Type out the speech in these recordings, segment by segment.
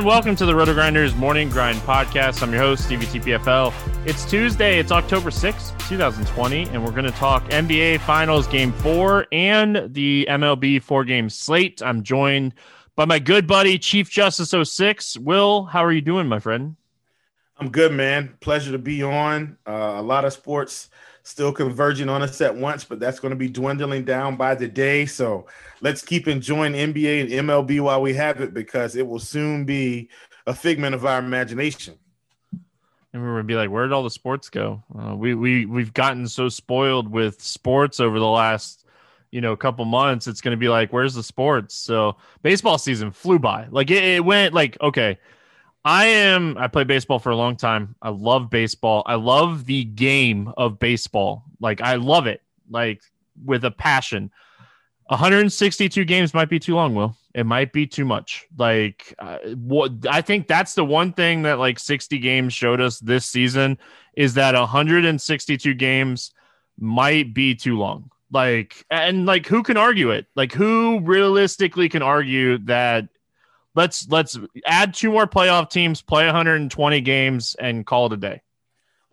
everyone. Welcome to the RotoGrinders Morning Grind Podcast. I'm your host, Stevie TPFL. It's Tuesday. It's October 6th, 2020, and we're going to talk NBA Finals Game 4 and the MLB four game slate. I'm joined by my good buddy, Chief Justice 06. Will, how are you doing, my friend? I'm good, man. Pleasure to be on. Uh, a lot of sports still converging on us at once, but that's going to be dwindling down by the day. So let's keep enjoying NBA and MLB while we have it because it will soon be a figment of our imagination. And we're gonna be like, where did all the sports go? Uh, we we we've gotten so spoiled with sports over the last, you know, couple months. It's gonna be like, where's the sports? So baseball season flew by. Like it, it went like okay I am. I play baseball for a long time. I love baseball. I love the game of baseball. Like I love it. Like with a passion. 162 games might be too long. Will it might be too much? Like uh, what? I think that's the one thing that like 60 games showed us this season is that 162 games might be too long. Like and like who can argue it? Like who realistically can argue that let's let's add two more playoff teams, play 120 games, and call it a day.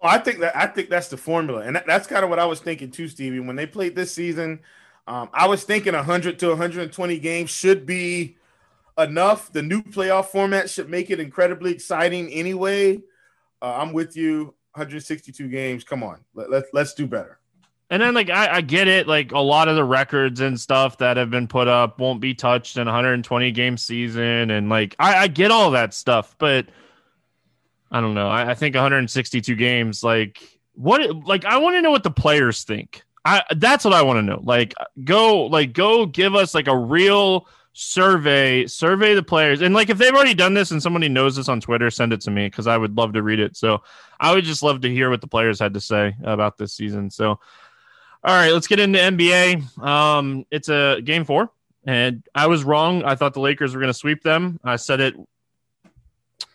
Well, I think that I think that's the formula, and that, that's kind of what I was thinking too, Stevie. When they played this season, um, I was thinking 100 to 120 games should be enough. The new playoff format should make it incredibly exciting anyway. Uh, I'm with you. 162 games. Come on, let, let, let's do better. And then, like, I, I, get it. Like, a lot of the records and stuff that have been put up won't be touched in 120 game season. And, like, I, I get all that stuff. But I don't know. I, I think 162 games, like, what, like, I want to know what the players think. I, that's what I want to know. Like, go, like, go give us, like, a real survey, survey the players. And, like, if they've already done this and somebody knows this on Twitter, send it to me because I would love to read it. So I would just love to hear what the players had to say about this season. So, all right, let's get into NBA. Um, it's a game four, and I was wrong. I thought the Lakers were going to sweep them. I said it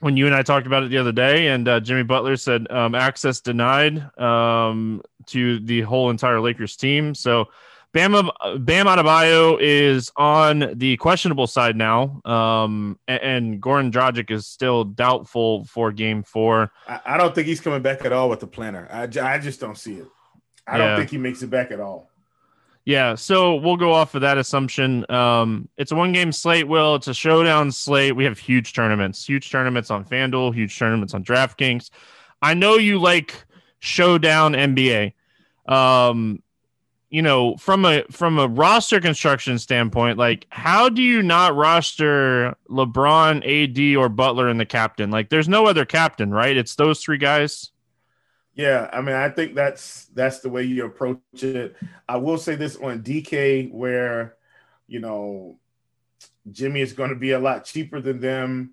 when you and I talked about it the other day, and uh, Jimmy Butler said um, access denied um, to the whole entire Lakers team. So Bam, Bam Adebayo is on the questionable side now, um, and, and Goran Dragic is still doubtful for Game Four. I, I, don't think he's coming back at all with the plantar. I, I just don't see it. I yeah. don't think he makes it back at all. Yeah, so we'll go off of that assumption. Um, it's a one game slate, Will. It's a showdown slate. We have huge tournaments, huge tournaments on FanDuel, huge tournaments on DraftKings. I know you like showdown NBA. Um, you know, from a from a roster construction standpoint, like how do you not roster LeBron, AD, or Butler in the captain? Like, there's no other captain, right? It's those three guys. Yeah, I mean, I think that's that's the way you approach it. I will say this on DK, where you know Jimmy is going to be a lot cheaper than them.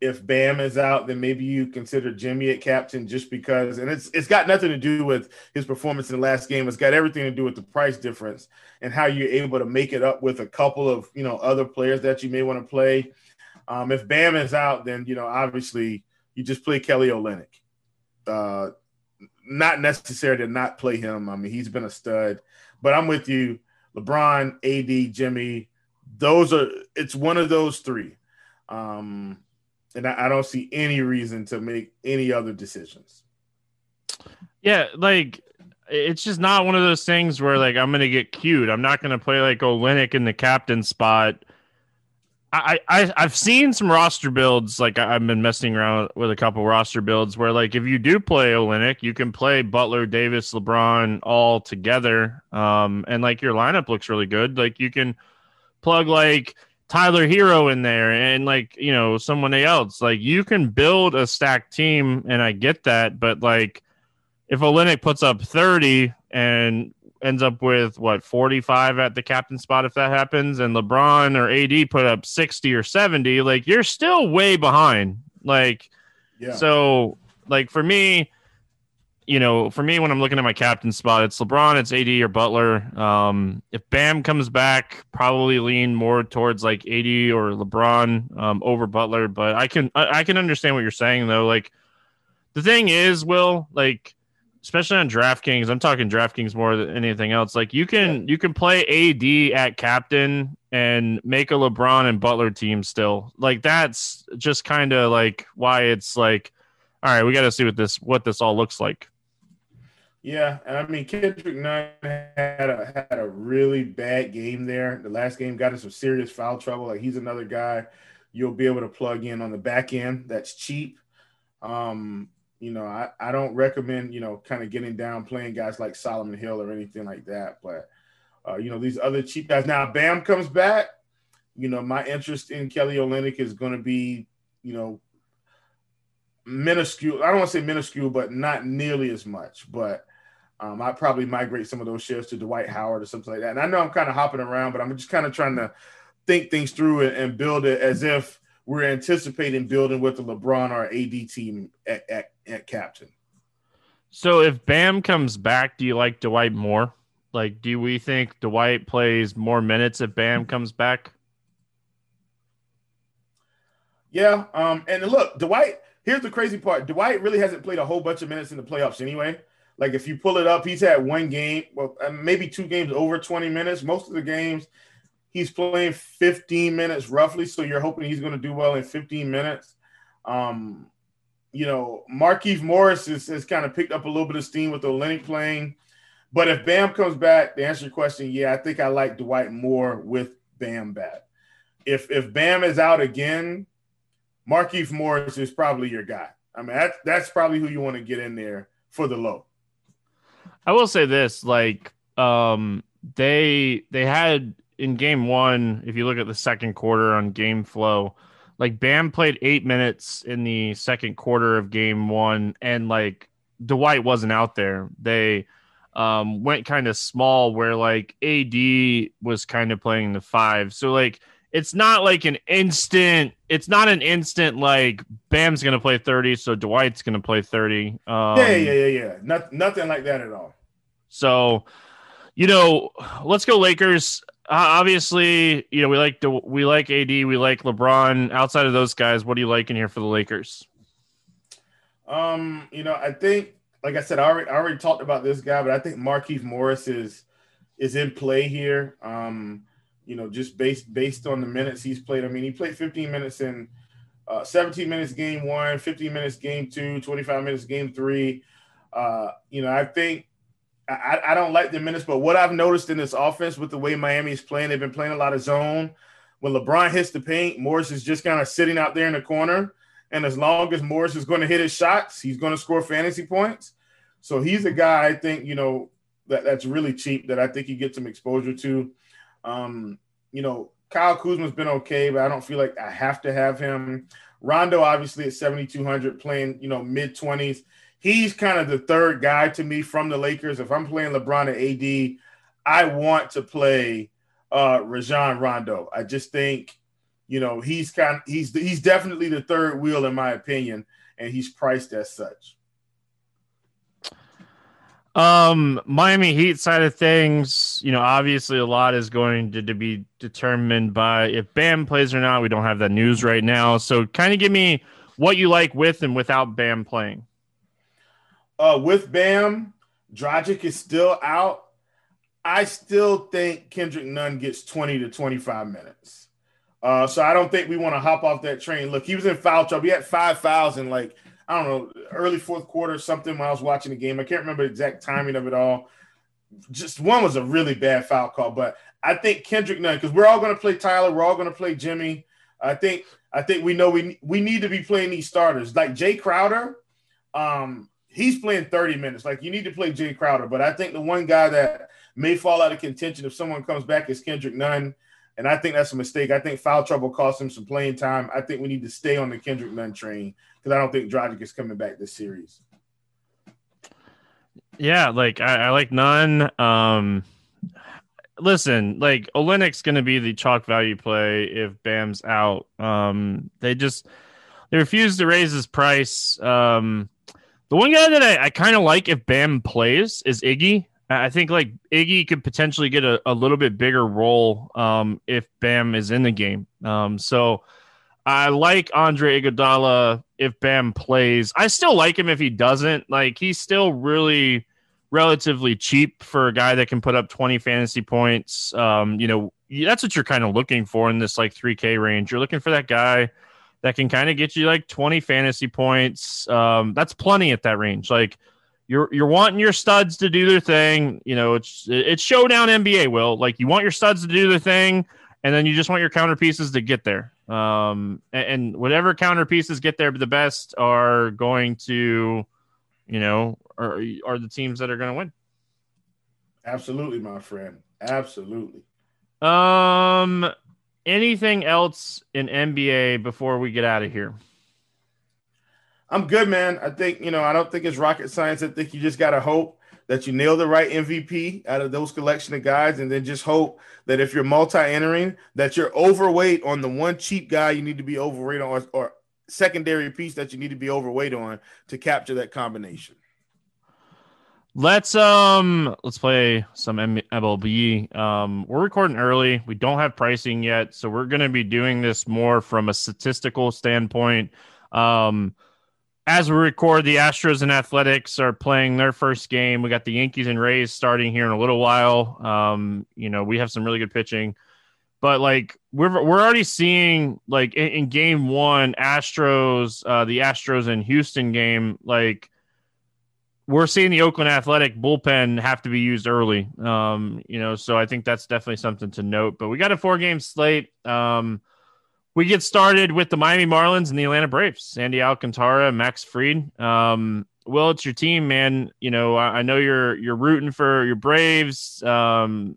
If Bam is out, then maybe you consider Jimmy at captain just because, and it's it's got nothing to do with his performance in the last game. It's got everything to do with the price difference and how you're able to make it up with a couple of you know other players that you may want to play. Um, if Bam is out, then you know obviously you just play Kelly Olynyk. Uh, not necessary to not play him. I mean, he's been a stud. But I'm with you, LeBron, AD, Jimmy. Those are it's one of those three, um, and I, I don't see any reason to make any other decisions. Yeah, like it's just not one of those things where like I'm gonna get cute. I'm not gonna play like Olynyk in the captain spot I, I I've seen some roster builds like I've been messing around with a couple roster builds where like if you do play Olynyk, you can play Butler, Davis, LeBron all together, um, and like your lineup looks really good. Like you can plug like Tyler Herro in there and like you know someone else. Like you can build a stacked team, and I get that, but like if Olynyk puts up thirty and ends up with what 45 at the captain spot if that happens and LeBron or AD put up 60 or 70 like you're still way behind. Like yeah. so like for me you know for me when I'm looking at my captain spot it's LeBron it's AD or Butler. Um if Bam comes back probably lean more towards like AD or LeBron um over Butler but I can I, I can understand what you're saying though. Like the thing is will like especially on DraftKings. I'm talking DraftKings more than anything else. Like you can you can play AD at captain and make a LeBron and Butler team still. Like that's just kind of like why it's like, all right, we got to see what this what this all looks like. Yeah, and I mean Kendrick Nunn had a had a really bad game there. The last game got in some serious foul trouble. Like he's another guy you'll be able to plug in on the back end that's cheap. Um, you know, I, I don't recommend, you know, kind of getting down playing guys like Solomon Hill or anything like that. But uh, you know, these other cheap guys. Now Bam comes back, you know, my interest in Kelly Olynyk is gonna be, you know, minuscule. I don't want to say minuscule, but not nearly as much. But um, I'd probably migrate some of those shares to Dwight Howard or something like that. And I know I'm kind of hopping around, but I'm just kind of trying to think things through and, and build it as if we're anticipating building with the LeBron or AD team at, at, at captain. So if Bam comes back, do you like Dwight more? Like, do we think Dwight plays more minutes if Bam comes back? Yeah. Um, and look, Dwight, here's the crazy part. Dwight really hasn't played a whole bunch of minutes in the playoffs anyway. Like if you pull it up, he's had one game, well, uh, maybe two games over 20 minutes. Most of the games he's playing 15 minutes roughly. So you're hoping he's going to do well in 15 minutes. Um, you know, Markieff Morris is, has kind of picked up a little bit of steam with Olynyk playing. But if Bam comes back, to answer your question, yeah, I think I like Dwight more with Bam back. If if Bam is out again, Markieff Morris is probably your guy. I mean, that's that's probably who you want to get in there for the low. I will say this, like, um, they they had in game one, if you look at the second quarter on game flow, like Bam played eight minutes in the second quarter of game one, and like Dwight wasn't out there. They um, went kind of small where like AD was kind of playing the five. So like it's not like an instant. It's not an instant like Bam's gonna play thirty, so Dwight's gonna play thirty. Um, yeah, yeah, yeah, yeah. Not, nothing like that at all. So, you know, let's go Lakers. Uh, obviously, you know we like the we like AD, we like LeBron. Outside of those guys, what do you like in here for the Lakers? Um, you know, I think like I said, I already, I already talked about this guy, but I think Markieff Morris is is in play here. Um, you know, just based based on the minutes he's played. I mean, he played 15 minutes in uh, 17 minutes game one, 15 minutes game two, 25 minutes game three. Uh, you know, I think I, I don't like the minutes, but what I've noticed in this offense with the way Miami is playing, they've been playing a lot of zone. When LeBron hits the paint, Morris is just kind of sitting out there in the corner and as long as Morris is going to hit his shots, he's going to score fantasy points. So he's a guy I think, you know, that, that's really cheap that I think you get some exposure to. Um, you know, Kyle Kuzma's been okay, but I don't feel like I have to have him. Rondo, obviously, at 7,200, playing, you know, mid 20s. He's kind of the third guy to me from the Lakers. If I'm playing LeBron at AD, I want to play uh Rajon Rondo. I just think you know, he's kind of, he's he's definitely the third wheel in my opinion, and he's priced as such. Um, Miami Heat side of things, you know, obviously a lot is going to, to be determined by if Bam plays or not. We don't have that news right now, so kind of give me what you like with and without Bam playing. Uh, with Bam, Dragic is still out. I still think Kendrick Nunn gets 20 to 25 minutes. Uh, so I don't think we want to hop off that train. Look, he was in foul trouble. He had five fouls in like I don't know early fourth quarter something when I was watching the game. I can't remember the exact timing of it all. Just one was a really bad foul call, but I think Kendrick Nunn because we're all going to play Tyler, we're all going to play Jimmy. I think I think we know we we need to be playing these starters like Jay Crowder. Um, he's playing 30 minutes. Like you need to play Jay Crowder, but I think the one guy that may fall out of contention if someone comes back is Kendrick Nunn. And I think that's a mistake. I think foul trouble cost him some playing time. I think we need to stay on the Kendrick Nunn train because I don't think Dragic is coming back this series. Yeah, like I, I like Nunn. Um, listen, like Olynyk's going to be the chalk value play if Bam's out. Um, they just they refuse to raise his price. Um, the one guy that I, I kind of like if Bam plays is Iggy. I think like Iggy could potentially get a, a little bit bigger role um, if Bam is in the game. Um, so I, like Andre Iguodala if Bam plays. I still like him if he doesn't. Like he's still really relatively cheap for a guy that can put up 20 fantasy points. Um, you know, that's what you're kind of looking for in this like 3K range. You're looking for that guy that can kind of get you like 20 fantasy points. Um, that's plenty at that range. Like you're you're wanting your studs to do their thing. You know, it's it's showdown NBA. Will like you want your studs to do their thing, and then you just want your counter pieces to get there. Um, and, and whatever counter pieces get there the best are going to, you know, are are the teams that are going to win. Absolutely, my friend. Absolutely. Um, anything else in NBA before we get out of here? I'm good, man. I think, you know, I don't think it's rocket science. I think you just got to hope that you nail the right MVP out of those collection of guys, and then just hope that if you're multi-entering, that you're overweight on the one cheap guy you need to be overweight on, or, or secondary piece that you need to be overweight on to capture that combination. Let's um let's play some MLB. Um, we're recording early. We don't have pricing yet, so we're going to be doing this more from a statistical standpoint. Um, as we record, the Astros and Athletics are playing their first game. We got the Yankees and Rays starting here in a little while. Um, you know, we have some really good pitching, but like we're we're already seeing like in, in game one, Astros, uh, the Astros and Houston game, like we're seeing the Oakland Athletic bullpen have to be used early. Um, you know, so I think that's definitely something to note. But we got a four game slate. Um, we get started with the Miami Marlins and the Atlanta Braves. Sandy Alcantara, Max Fried. Um, it's your team, man. You know, I, I know you're you're rooting for your Braves. Um,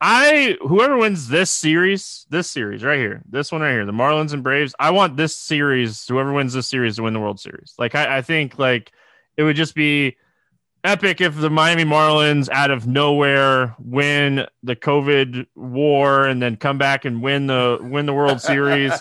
I whoever wins this series, this series right here, this one right here, the Marlins and Braves. I want this series, whoever wins this series, to win the World Series. Like I, I think like it would just be epic if the Miami Marlins out of nowhere win the COVID war and then come back and win the win the World Series.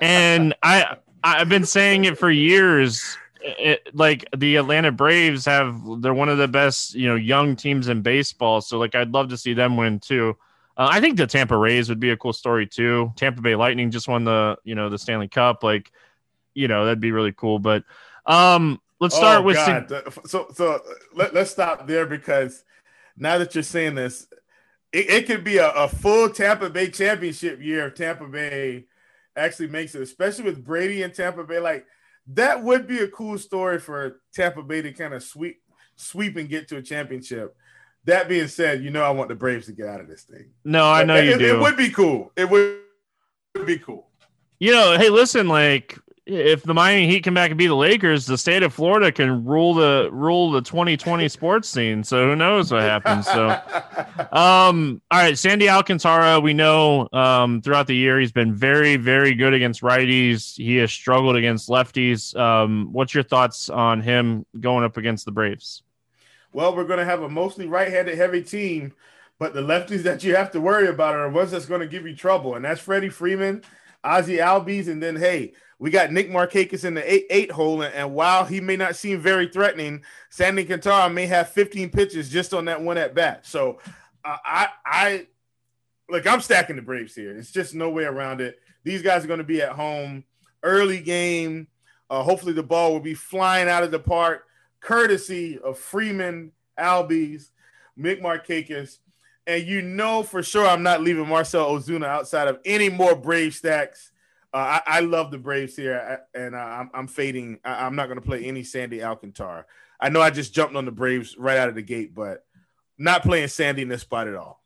and I I've been saying it for years. It, like the Atlanta Braves have they're one of the best you know young teams in baseball. So like I'd love to see them win too. Uh, I think the Tampa Rays would be a cool story too. Tampa Bay Lightning just won the you know the Stanley Cup. Like you know that'd be really cool. But um let's start oh, with God. so so let, us stop there because now that you're saying this it, it could be a, a, full tampa bay championship year if tampa bay actually makes it especially with brady and tampa bay. Like that would be a cool story for tampa bay to kind of sweep sweep and get to a championship. That being said you know i want the braves to get out of this thing. No i know you it, do. it would be cool. It would be cool. You know hey listen like if the Miami Heat come back and beat the Lakers, the state of Florida can rule the rule the 2020 sports scene. So who knows what happens? So, um, all right, Sandy Alcantara, we know um, throughout the year he's been very, very good against righties. He has struggled against lefties. Um, what's your thoughts on him going up against the Braves? Well, we're going to have a mostly right-handed heavy team, but the lefties that you have to worry about are ones that's going to give you trouble, and that's Freddie Freeman, Ozzie Albies, and then hey we got Nick Markakis in the eight, eight hole, and, and while he may not seem very threatening, Sandy Alcantara may have 15 pitches just on that one at bat. So uh, I, I, look, I'm stacking the Braves here. It's just no way around it. These guys are going to be at home, early game. Uh, hopefully, the ball will be flying out of the park, courtesy of Freeman, Albies, Nick Markakis. And you know for sure I'm not leaving Marcel Ozuna outside of any more Brave stacks. Uh, I, I, love the Braves here, and uh, I'm, I'm, fading. I, am not going to play any Sandy Alcantara. I know I just jumped on the Braves right out of the gate, but not playing Sandy in this spot at all.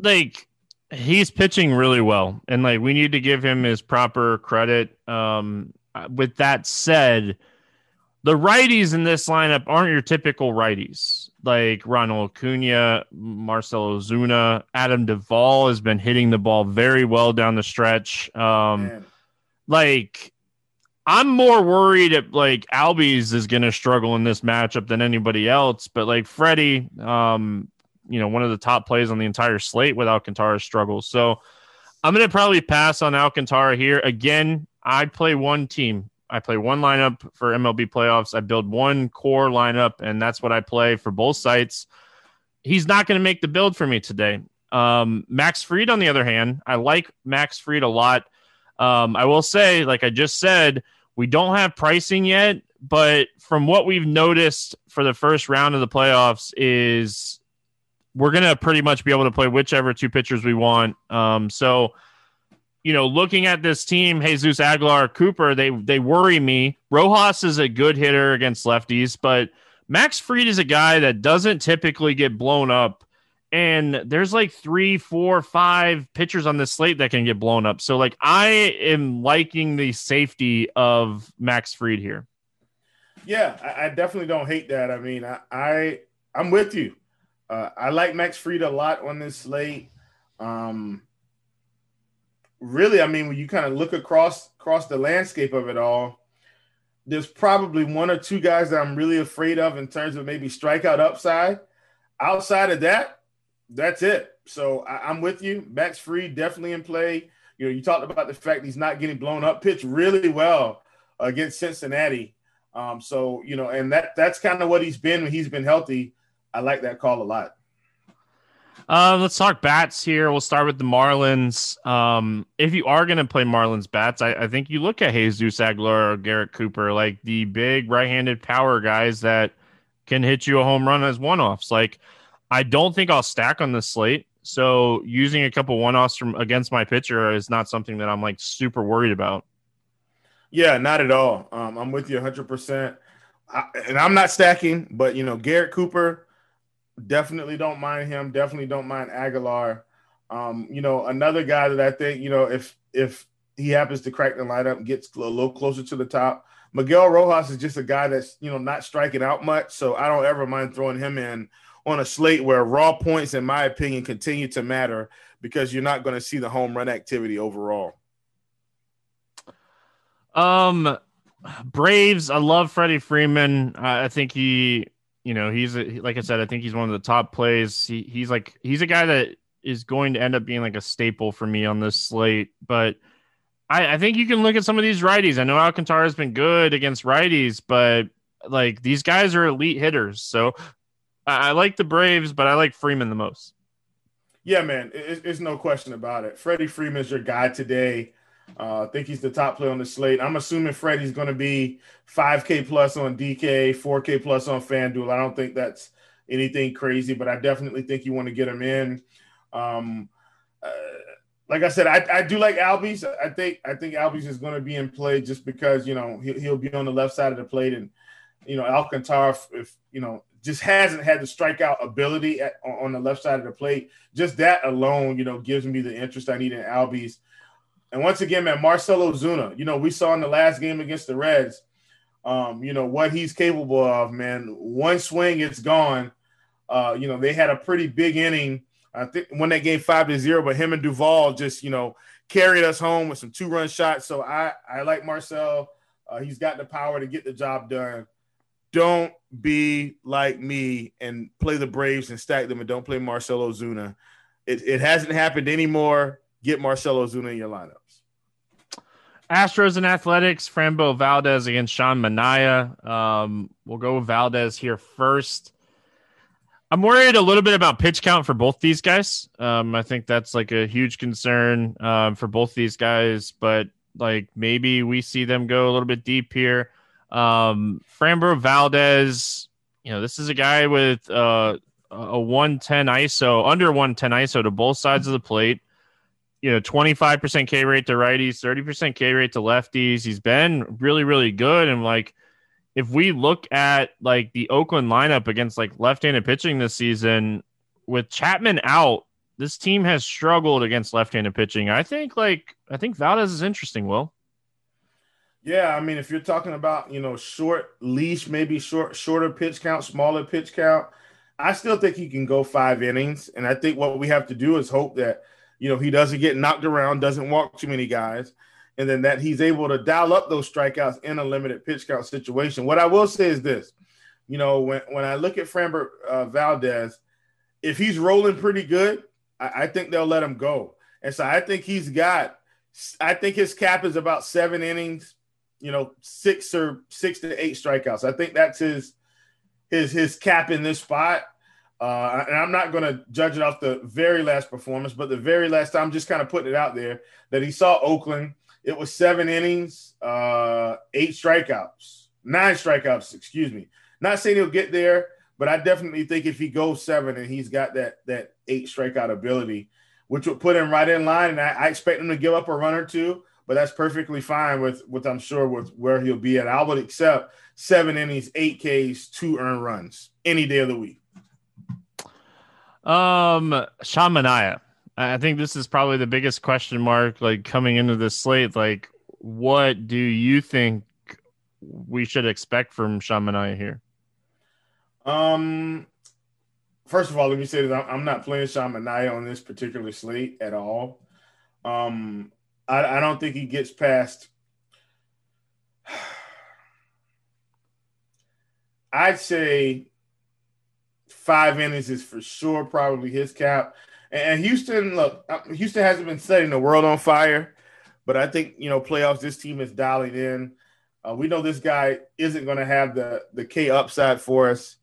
Like he's pitching really well, and like we need to give him his proper credit. Um, with that said, the righties in this lineup aren't your typical righties. Like Ronald Acuna, Marcell Ozuna, Adam Duvall has been hitting the ball very well down the stretch. Um, like I'm more worried at like Albies is going to struggle in this matchup than anybody else. But like Freddie, um, you know, one of the top plays on the entire slate with Alcantara struggles. So I'm going to probably pass on Alcantara here. Again, I play one team. I play one lineup for MLB playoffs. I build one core lineup, and that's what I play for both sites. He's not going to make the build for me today. Um, Max Fried, on the other hand, I like Max Fried a lot. Um, I will say, like I just said, we don't have pricing yet, but from what we've noticed for the first round of the playoffs is we're gonna pretty much be able to play whichever two pitchers we want. Um, so you know, looking at this team, Jesus Aguilar, Cooper, they they worry me. Rojas is a good hitter against lefties, but Max Fried is a guy that doesn't typically get blown up. And there's like three, four, five pitchers on this slate that can get blown up. So, like, I am liking the safety of Max Fried here. Yeah, I, definitely don't hate that. I mean, I, I I'm with you. Uh, I like Max Fried a lot on this slate. Um, really, I mean, when you kind of look across across the landscape of it all, there's probably one or two guys that I'm really afraid of in terms of maybe strikeout upside. Outside of that, that's it. So I, am with you. Max Fried definitely in play. You know, you talked about the fact he's not getting blown up. Pitch really well against Cincinnati. Um, so you know, and that that's kind of what he's been when he's been healthy. I like that call a lot. Uh, let's talk bats here. We'll start with the Marlins. Um, if you are going to play Marlins bats, I, I, think you look at Jesus Aguilar or Garrett Cooper, like the big right-handed power guys that can hit you a home run as one-offs. Like, I don't think I'll stack on this slate. So using a couple one-offs from against my pitcher is not something that I'm like super worried about. Yeah, not at all. Um, I'm with you 100. percent And I'm not stacking, but you know, Garrett Cooper Definitely don't mind him. Definitely don't mind Aguilar. Um, you know, another guy that I think, you know, if if he happens to crack the lineup, gets a little closer to the top. Miguel Rojas is just a guy that's, you know, not striking out much. So I don't ever mind throwing him in on a slate where raw points, in my opinion, continue to matter because you're not going to see the home run activity overall. Um, Braves, I love Freddie Freeman. Uh, I think he you know, he's a, like I said, I think he's one of the top plays. He, he's like he's a guy that is going to end up being like a staple for me on this slate. But I, I think you can look at some of these righties. I know Alcantara has been good against righties, but like these guys are elite hitters. So I, I like the Braves, but I like Freeman the most. Yeah, man, it, it's no question about it. Freddie Freeman's your guy today. Uh, I think he's the top player on the slate. I'm assuming Freddie's going to be 5K plus on DK, 4K plus on FanDuel. I don't think that's anything crazy, but I definitely think you want to get him in. Um, uh, like I said, I, I do like Albies. I think I think Albies is going to be in play just because you know he, he'll be on the left side of the plate, and you know Alcantara, if, if you know just hasn't had the strikeout ability at, on the left side of the plate. Just that alone, you know, gives me the interest I need in Albies. And once again, man, Marcell Ozuna, you know, we saw in the last game against the Reds, um, you know, what he's capable of, man. One swing, it's gone. Uh, you know, they had a pretty big inning. I think when that game five to zero, but him and Duvall just, you know, carried us home with some two run shots. So I, I like Marcell. Uh, he's got the power to get the job done. Don't be like me and play the Braves and stack them and don't play Marcell Ozuna. It, it hasn't happened anymore get Marcell Ozuna in your lineups. Astros and Athletics, Framber Valdez against Sean Manaea. Um, we'll go Valdez here first. I'm worried a little bit about pitch count for both these guys. Um, I think that's like a huge concern um, for both these guys, but like maybe we see them go a little bit deep here. Um, Valdez, you know, this is a guy with uh, a 110 ISO, under 110 ISO to both sides of the plate you know, 25% K rate to righties, 30% K rate to lefties. He's been really, really good. And like, if we look at like the Oakland lineup against like left handed pitching this season, with Chapman out, this team has struggled against left handed pitching. I think like, I think Valdez is interesting, Will. Yeah, I mean, if you're talking about you know short leash, maybe short shorter pitch count, smaller pitch count, I still think he can go five innings. And I think what we have to do is hope that you know, he doesn't get knocked around, doesn't walk too many guys, and then that he's able to dial up those strikeouts in a limited pitch count situation. What I will say is this, you know, when, when I look at Framber uh, Valdez, if he's rolling pretty good, I, I think they'll let him go. And so I think he's got, I think his cap is about seven innings, you know, six or six to eight strikeouts. I think that's his his his cap in this spot. Uh, and I'm not going to judge it off the very last performance, but the very last time, just kind of putting it out there that he saw Oakland. It was seven innings, uh, eight strikeouts, nine strikeouts, excuse me. Not saying he'll get there, but I definitely think if he goes seven and he's got that that eight strikeout ability, which would put him right in line. And I, I expect him to give up a run or two, but that's perfectly fine with with I'm sure with where he'll be at. I would accept seven innings, eight Ks, two earned runs any day of the week. Um, Sean Manaea. I think this is probably the biggest question mark like coming into this slate. Like, what do you think we should expect from Sean Manaea here? Um, first of all, let me say that I'm not playing Sean Manaea on this particular slate at all. Um, I, I don't think he gets past. I'd say five innings is for sure probably his cap. And Houston, look, uh, Houston hasn't been setting the world on fire, but I think you know playoffs. This team is dialing in. Uh, we know this guy isn't going to have the the K upside for us.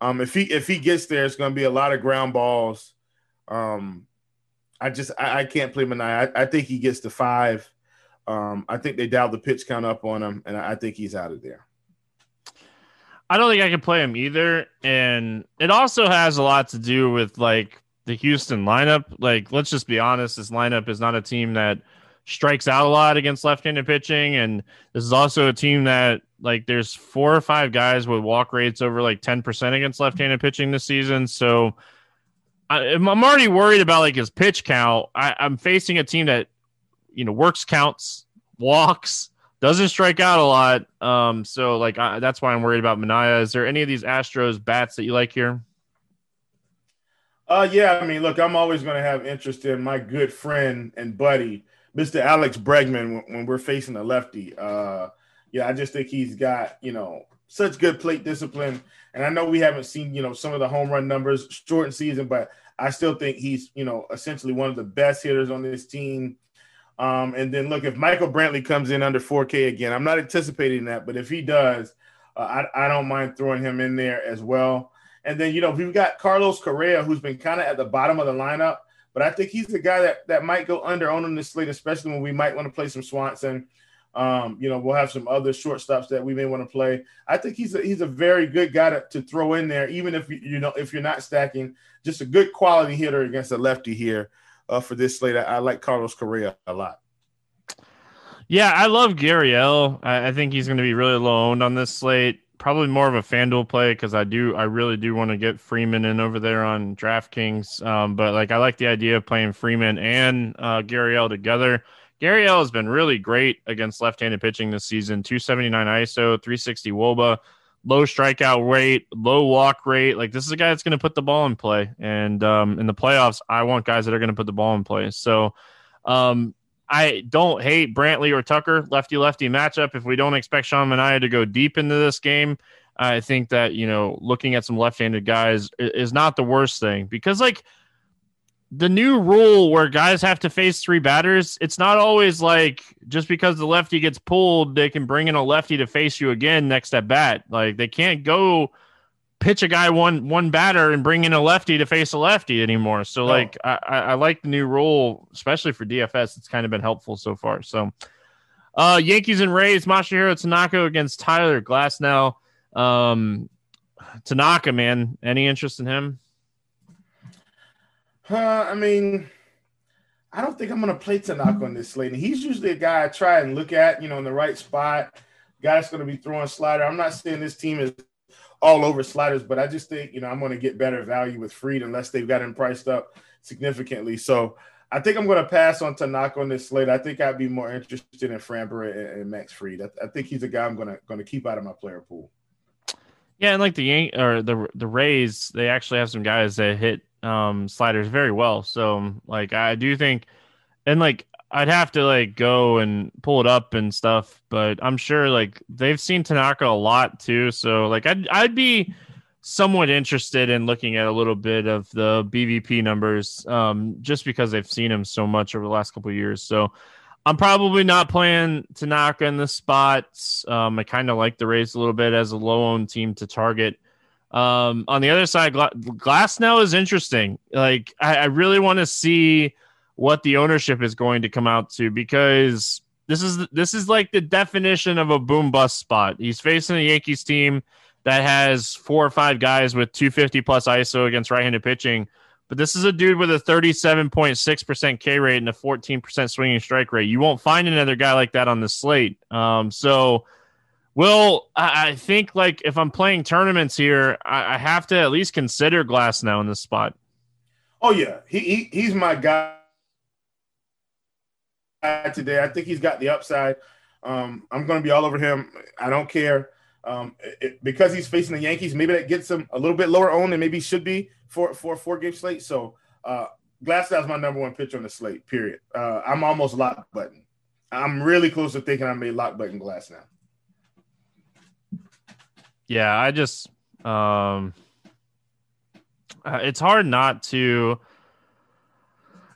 Um, if he if he gets there, it's going to be a lot of ground balls. Um, I just I, I can't play Manaea. I, I, think he gets to five. Um, I think they dialed the pitch count up on him, and I think he's out of there. I don't think I can play him either, and it also has a lot to do with like the Houston lineup. Like, let's just be honest, this lineup is not a team that strikes out a lot against left-handed pitching, and this is also a team that like there's four or five guys with walk rates over like ten percent against left-handed pitching this season. So I, am already worried about like his pitch count. I, I'm facing a team that you know works counts, walks, doesn't strike out a lot. Um, so like I, that's why I'm worried about Manaea. Is there any of these Astros bats that you like here? Uh, yeah. I mean, look, I'm always going to have interest in my good friend and buddy, Mr. Alex Bregman, when, when we're facing a lefty. Uh, yeah, I just think he's got you know such good plate discipline, and I know we haven't seen you know some of the home run numbers shortened season, but I still think he's you know essentially one of the best hitters on this team. Um, and then look, if Michael Brantley comes in under 4K again, I'm not anticipating that, but if he does, uh, I, I don't mind throwing him in there as well. And then, you know, we've got Carlos Correa, who's been kind of at the bottom of the lineup, but I think he's the guy that, that might go under on this slate, especially when we might want to play some Swanson. Um, you know, we'll have some other shortstops that we may want to play. I think he's a, he's a very good guy to, to throw in there, even if you, you know if you're not stacking. Just a good quality hitter against a lefty here uh, for this slate. I, I, like Carlos Correa a lot. Yeah, I love Gurriel. I, I think he's going to be really low owned on this slate probably more of a FanDuel play because I do I really do want to get Freeman in over there on DraftKings. Um, but like I like the idea of playing Freeman and uh, Gurriel together. Gurriel has been really great against left-handed pitching this season. 279 ISO, 360 WOBA, low strikeout rate, low walk rate. Like this is a guy that's going to put the ball in play. And um, in the playoffs, I want guys that are going to put the ball in play. So um, I don't hate Brantley or Tucker lefty lefty matchup. If we don't expect Sean Manaea to go deep into this game, I think that you know looking at some left-handed guys is not the worst thing because like the new rule where guys have to face three batters, it's not always like just because the lefty gets pulled, they can bring in a lefty to face you again next at bat. Like they can't go pitch a guy one one batter and bring in a lefty to face a lefty anymore. So no. like I, I like the new rule, especially for DFS. It's kind of been helpful so far. So uh Yankees and Rays, Masahiro Tanaka against Tyler Glasnow. Um Tanaka, man. Any interest in him? Uh, I mean, I don't think I'm gonna play Tanaka on this slate. he's usually a guy I try and look at, you know, in the right spot. Guy that's gonna be throwing slider. I'm not saying this team is all over sliders, but I just think, you know, I'm going to get better value with Fried unless they've got him priced up significantly. So I think I'm going to pass on Tanaka on this slate. I think I'd be more interested in Framber and, and Max Fried. I, I, think he's a guy I'm going to going to keep out of my player pool. Yeah, and like the Yank or the the Rays, they actually have some guys that hit um, sliders very well. So like I do think, and like I'd have to like go and pull it up and stuff, but I'm sure like they've seen Tanaka a lot too. So like I'd I'd be somewhat interested in looking at a little bit of the BVP numbers, um, just because they've seen him so much over the last couple years. So I'm probably not playing Tanaka in the spots. Um, I kind of like the Rays a little bit as a low owned team to target. Um, on the other side, Gla- Glasnow is interesting. Like I, I really want to see what the ownership is going to come out to because this is this is like the definition of a boom bust spot. He's facing a Yankees team that has four or five guys with 250 plus ISO against right-handed pitching. But this is a dude with a 37.6% K rate and a 14% swinging strike rate. You won't find another guy like that on the slate. Um, so, Will, I, think like if I'm playing tournaments here, I, have to at least consider Glasnow in this spot. Oh yeah, he, he he's my guy today. I think he's got the upside. Um, I'm going to be all over him. I don't care um, it, because he's facing the Yankees. Maybe that gets him a little bit lower owned than maybe should be for for four game slate. So uh, Glasnow's my number one pitcher on the slate. Period. Uh, I'm almost lock button. I'm really close to thinking I made lock button Glasnow. Yeah, I just um, uh, it's hard not to.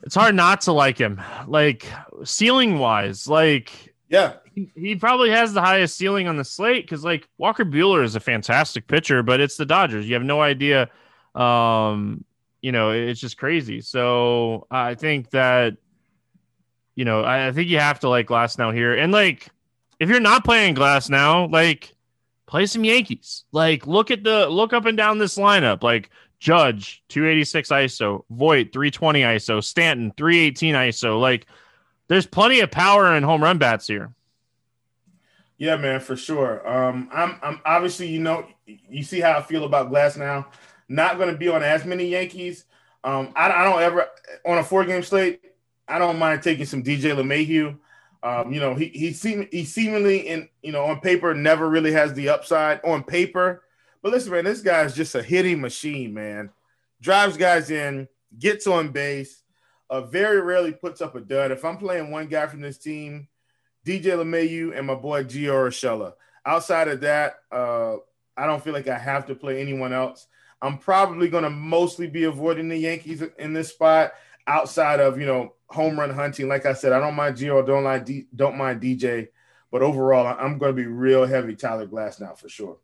It's hard not to like him. Like ceiling wise, like yeah, he, he probably has the highest ceiling on the slate because like Walker Buehler is a fantastic pitcher, but it's the Dodgers. You have no idea. Um, you know, it's just crazy. So I think that, you know, I, I think you have to like Glasnow here, and like if you're not playing Glasnow, like play some Yankees. Like look at the look up and down this lineup. Like Judge 286 ISO, Voit 320 ISO, Stanton 318 ISO. Like there's plenty of power and home run bats here. Yeah, man, for sure. Um, I'm, I'm obviously, you know, you see how I feel about Glasnow. Not going to be on as many Yankees. Um, I, I don't ever on a four game slate. I don't mind taking some DJ LeMahieu. Um, you know, he he seem he seemingly in you know on paper never really has the upside on paper. But listen, man, this guy is just a hitting machine, man. Drives guys in, gets on base, uh, very rarely puts up a dud. If I'm playing one guy from this team, DJ LeMahieu and my boy Gio Urshela. Outside of that, uh, I don't feel like I have to play anyone else. I'm probably going to mostly be avoiding the Yankees in this spot outside of, you know, home run hunting. Like I said, I don't mind Gio, don't like D, don't mind DJ, but overall, I'm going to be real heavy Tyler Glasnow for sure.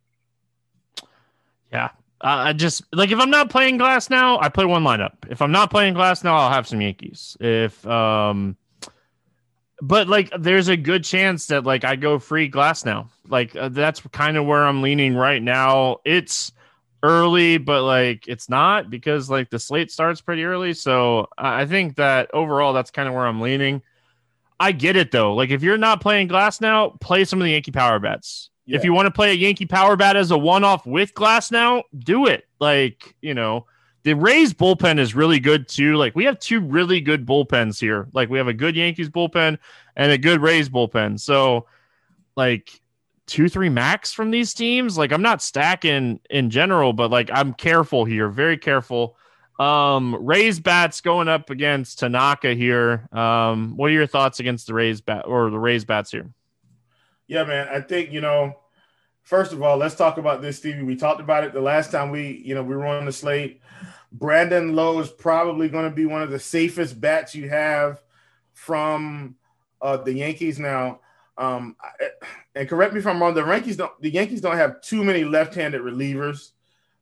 Yeah. Uh, I just like if I'm not playing Glasnow, I play one lineup. If I'm not playing Glasnow, I'll have some Yankees. If um, but like there's a good chance that like I go free Glasnow. Like uh, that's kind of where I'm leaning right now. It's early, but like it's not because like the slate starts pretty early. So I think that overall that's kind of where I'm leaning. I get it though. Like if you're not playing Glasnow, play some of the Yankee power bats. Yeah. If you want to play a Yankee power bat as a one off with Glasnow, do it. Like, you know, the Rays bullpen is really good too. Like we have two really good bullpens here. Like we have a good Yankees bullpen and a good Rays bullpen. So like two, three max from these teams. Like I'm not stacking in general, but like I'm careful here, very careful. Um, Rays bats going up against Tanaka here. Um, what are your thoughts against the Rays bat or the Rays bats here? Yeah, man. I think you know. First of all, let's talk about this, Stevie. We talked about it the last time we, you know, we were on the slate. Brandon Lowe is probably going to be one of the safest bats you have from uh, the Yankees now. Um, and correct me if I'm wrong. The Yankees don't. The Yankees don't have too many left-handed relievers.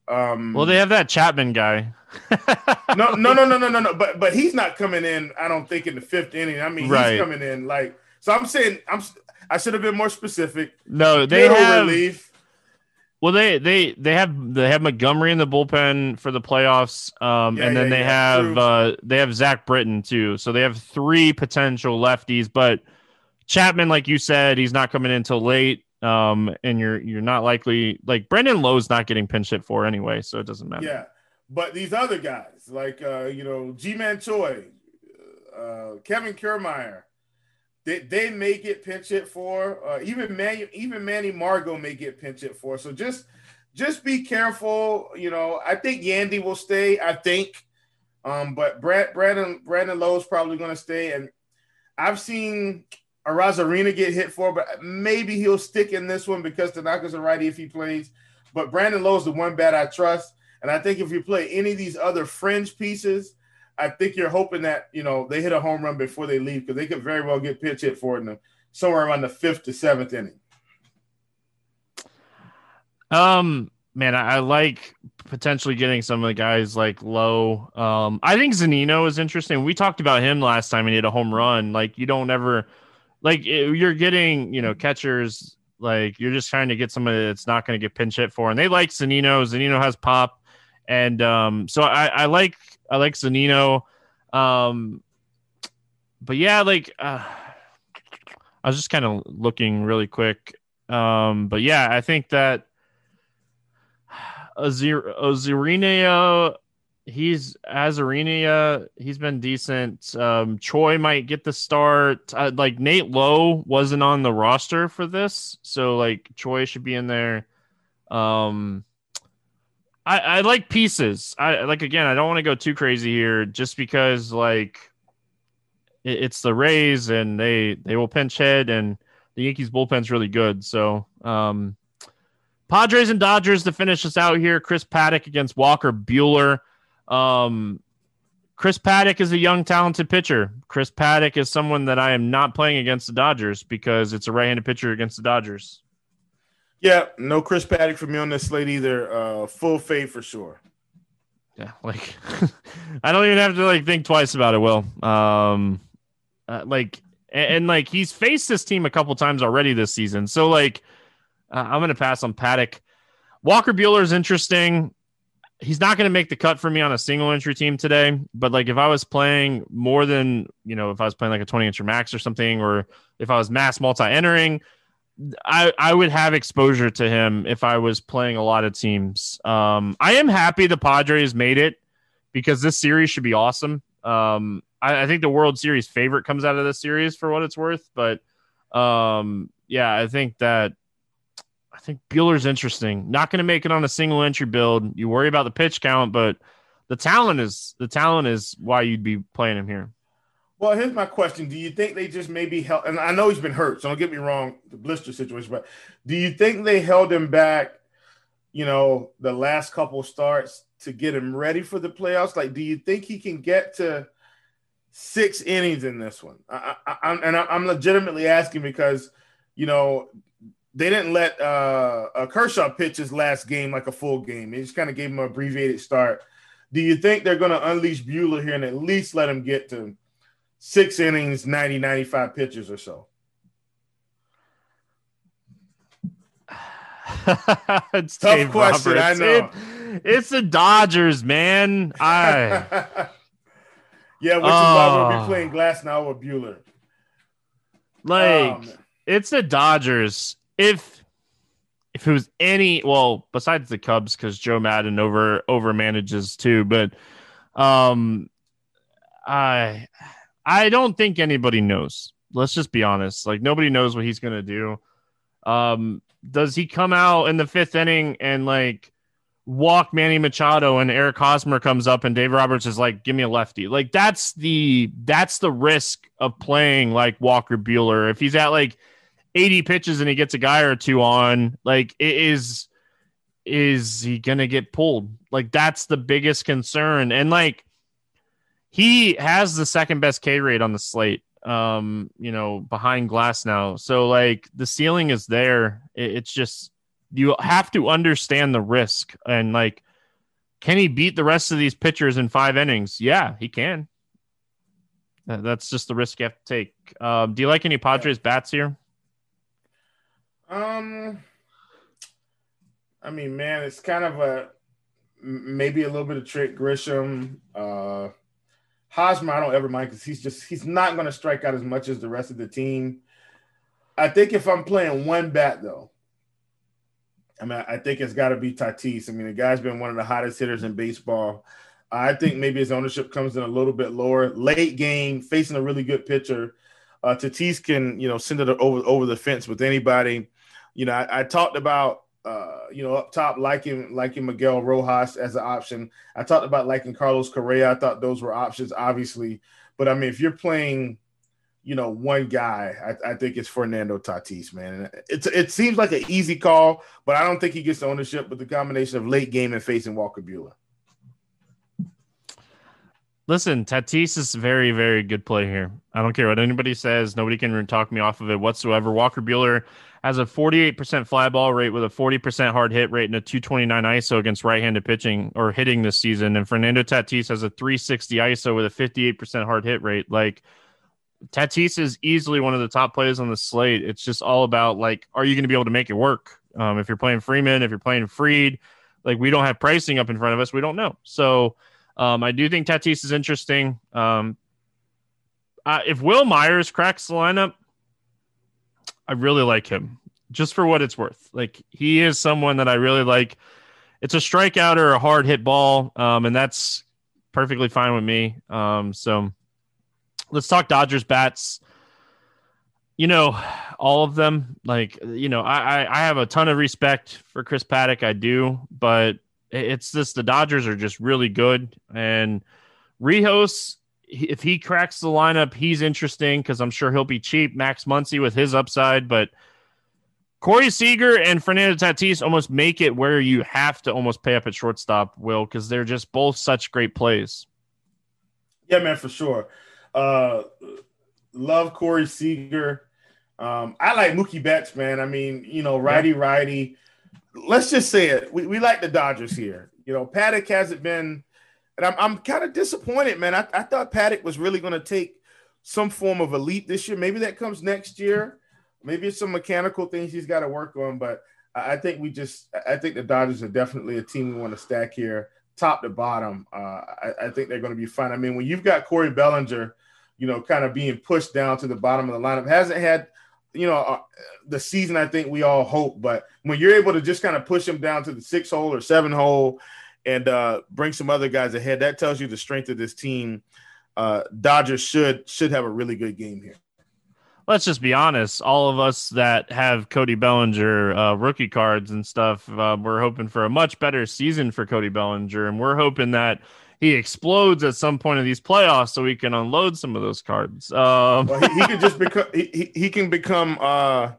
Um, well, they have that Chapman guy. no, no, no, no, no, no, no. But but he's not coming in. I don't think in the fifth inning. I mean, right. he's coming in like. So I'm saying I'm I should have been more specific. No, they Middle have relief. Well, they they they have they have Montgomery in the bullpen for the playoffs, um, yeah, and then yeah, they yeah. have uh, they have Zach Britton too. So they have three potential lefties, but Chapman, like you said, he's not coming in until late. Um, and you're you're not likely like Brandon Lowe's not getting pinch hit for anyway, so it doesn't matter. Yeah, but these other guys like uh, you know Ji-Man Choi, uh, Kevin Kiermaier, they, they may get pinch hit for. Uh, even Manny, even Manny Margot may get pinch hit for. So just just be careful. You know, I think Yandy will stay. I think, um, but Brad, Brandon Brandon Lowe is probably going to stay. And I've seen Arozarena get hit for, but maybe he'll stick in this one because Tanaka's a righty if he plays. But Brandon Lowe is the one bat I trust. And I think if you play any of these other fringe pieces, I think you're hoping that you know they hit a home run before they leave because they could very well get pitch hit for them somewhere around the fifth to seventh inning. Um, man, I, I, like potentially getting some of the guys like Lowe. Um, I think Zunino is interesting. We talked about him last time and he hit a home run. Like you don't ever like you're getting, you know, catchers like you're just trying to get somebody that's not going to get pinch hit for, and they like Zunino. Zunino has pop, and um, so I, I like I like Zunino. Um, but yeah, like uh, I was just kind of looking really quick. Um, but yeah, I think that Azir- he's Arozarena. He's been decent. Um, Choi might get the start. Uh, like Nate Lowe wasn't on the roster for this, so like Choi should be in there. Um, I, I like pieces. I like again. I don't want to go too crazy here, just because like it, it's the Rays and they they will pinch hit, and the Yankees bullpen's really good. So um, Padres and Dodgers to finish us out here. Chris Paddack against Walker Buehler. Um, Chris Paddack is a young, talented pitcher. Chris Paddack is someone that I am not playing against the Dodgers because it's a right-handed pitcher against the Dodgers. Yeah, no Chris Paddack for me on this slate either. Uh, full fade for sure. Yeah, like I don't even have to like think twice about it. Will, um, uh, like, and, and, like he's faced this team a couple times already this season, so like, uh, I'm gonna pass on Paddack. Walker Buehler is interesting he's not going to make the cut for me on a single entry team today. But like if I was playing more than you know, if I was playing like a 20 incher max or something, or if I was mass multi entering, I I would have exposure to him if I was playing a lot of teams. Um, I am happy the Padres made it because this series should be awesome. Um, I, I think the World Series favorite comes out of this series for what it's worth, but um, yeah, I think that I think Buehler's interesting. Not going to make it on a single entry build. You worry about the pitch count, but the talent is the talent is why you'd be playing him here. Well, here's my question: Do you think they just maybe held? And I know he's been hurt, so don't get me wrong, the blister situation. But do you think they held him back? You know, the last couple starts to get him ready for the playoffs. Like, do you think he can get to six innings in this one? I, I, I'm, and I'm legitimately asking because you know they didn't let uh, uh, Kershaw pitch his last game like a full game. They just kind of gave him an abbreviated start. Do you think they're going to unleash Buehler here and at least let him get to six innings, 90, 95 pitches or so? it's Tough Dave question, Roberts. I know. It, it's the Dodgers, man. I yeah, which is why we'll be playing Glasnow with Buehler. Like um, it's the Dodgers if if it was any well besides the Cubs because Joe Maddon over over manages too, but um, I I don't think anybody knows. Let's just be honest. Like nobody knows what he's gonna do. Um, does he come out in the fifth inning and like walk Manny Machado and Eric Hosmer comes up and Dave Roberts is like, give me a lefty. Like that's the that's the risk of playing like Walker Buehler. If he's at like 80 pitches and he gets a guy or two on, like it is is he gonna get pulled? Like that's the biggest concern. And like he has the second best K rate on the slate. Um, you know, behind Glasnow. So like the ceiling is there. it's just you have to understand the risk and like can he beat the rest of these pitchers in five innings? Yeah, he can. That's just the risk you have to take. Um, do you like any Padres bats here? Um, I mean, man, it's kind of a maybe a little bit of Trent Grisham. Uh, Hosmer, I don't ever mind because he's just he's not going to strike out as much as the rest of the team. I think if I'm playing one bat though, I mean, I think it's got to be Tatis. I mean, the guy's been one of the hottest hitters in baseball. I think maybe his ownership comes in a little bit lower. Late game, facing a really good pitcher, uh, Tatis can you know send it over over the fence with anybody. You know, I, I talked about uh, you know, up top, liking liking Miguel Rojas as an option. I talked about liking Carlos Correa. I thought those were options, obviously. But I mean, if you're playing, you know, one guy, I, I think it's Fernando Tatis, man. It's it seems like an easy call, but I don't think he gets the ownership with the combination of late game and facing Walker Buehler. Listen, Tatis is very, very good play here. I don't care what anybody says. Nobody can talk me off of it whatsoever. Walker Buehler has a 48% fly ball rate with a 40% hard hit rate and a 229 ISO against right-handed pitching or hitting this season. And Fernando Tatis has a 360 ISO with a 58% hard hit rate. Like Tatis is easily one of the top players on the slate. It's just all about like, are you going to be able to make it work? Um, if you're playing Freeman, if you're playing Fried, like we don't have pricing up in front of us, we don't know. So um, I do think Tatis is interesting. Um, uh, if Wil Myers cracks the lineup, I really like him just for what it's worth. Like he is someone that I really like. It's a strikeout or a hard hit ball, um, and that's perfectly fine with me. Um, so let's talk Dodgers bats. You know, all of them. Like you know, I I have a ton of respect for Chris Paddack. I do, but it's just the Dodgers are just really good and Rios if he cracks the lineup, he's interesting because I'm sure he'll be cheap. Max Muncy with his upside, but Corey Seager and Fernando Tatis almost make it where you have to almost pay up at shortstop, Will, because they're just both such great plays. Yeah, man, for sure. Uh, love Corey Seager. Um, I like Mookie Betts, man. I mean, you know, righty righty. Let's just say it. We, we like the Dodgers here. You know, Paddack hasn't been and I'm, I'm kind of disappointed, man. I, I thought Paddack was really going to take some form of a leap this year. Maybe that comes next year. Maybe it's some mechanical things he's got to work on. But I think we just, I think the Dodgers are definitely a team we want to stack here, top to bottom. Uh, I, I, think they're going to be fine. I mean, when you've got Corey Bellinger, you know, kind of being pushed down to the bottom of the lineup, hasn't had, you know, uh, the season I think we all hope. But when you're able to just kind of push him down to the six hole or seven hole and uh, bring some other guys ahead. That tells you the strength of this team. Uh, Dodgers should should have a really good game here. Let's just be honest. All of us that have Cody Bellinger uh, rookie cards and stuff, uh, we're hoping for a much better season for Cody Bellinger, and we're hoping that he explodes at some point of these playoffs so we can unload some of those cards. Um, well, he, he can just become he, he, he can become uh,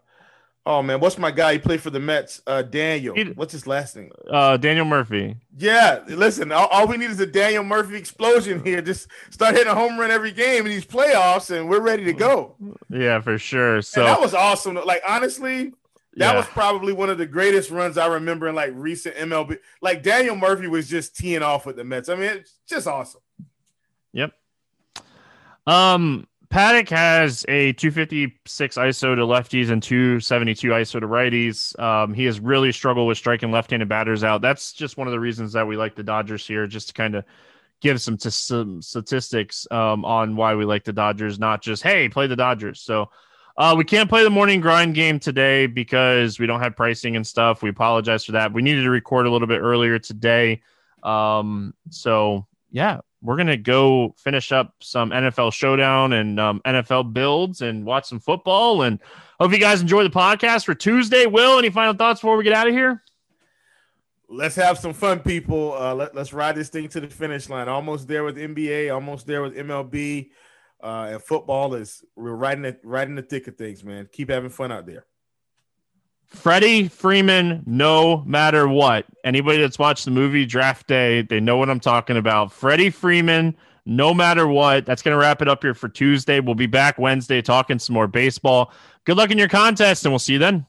Oh man, what's my guy? He played for the Mets. Uh, Daniel. What's his last name? Uh, Daniel Murphy. Yeah, listen. All, all, we need is a Daniel Murphy explosion here. Just start hitting a home run every game in these playoffs, and we're ready to go. Yeah, for sure. So and that was awesome. Like honestly, that yeah. was probably one of the greatest runs I remember in like recent MLB. Like Daniel Murphy was just teeing off with the Mets. I mean, it's just awesome. Yep. Um Paddack has a 256 ISO to lefties and 272 ISO to righties. Um, he has really struggled with striking left-handed batters out. That's just one of the reasons that we like the Dodgers here, just to kind of give some, t- some statistics um, on why we like the Dodgers, not just hey, play the Dodgers. So uh, we can't play the morning grind game today because we don't have pricing and stuff. We apologize for that. We needed to record a little bit earlier today. Um, so yeah, we're gonna go finish up some NFL showdown and um, NFL builds and watch some football. And hope you guys enjoy the podcast for Tuesday. Will, any final thoughts before we get out of here? Let's have some fun, people. Uh, let, us ride this thing to the finish line. Almost there with NBA, almost there with MLB, uh, and football is we're riding it right in the thick of things, man. Keep having fun out there. Freddie Freeman, no matter what. Anybody that's watched the movie Draft Day, they know what I'm talking about. Freddie Freeman, no matter what. That's going to wrap it up here for Tuesday. We'll be back Wednesday talking some more baseball. Good luck in your contest, and we'll see you then.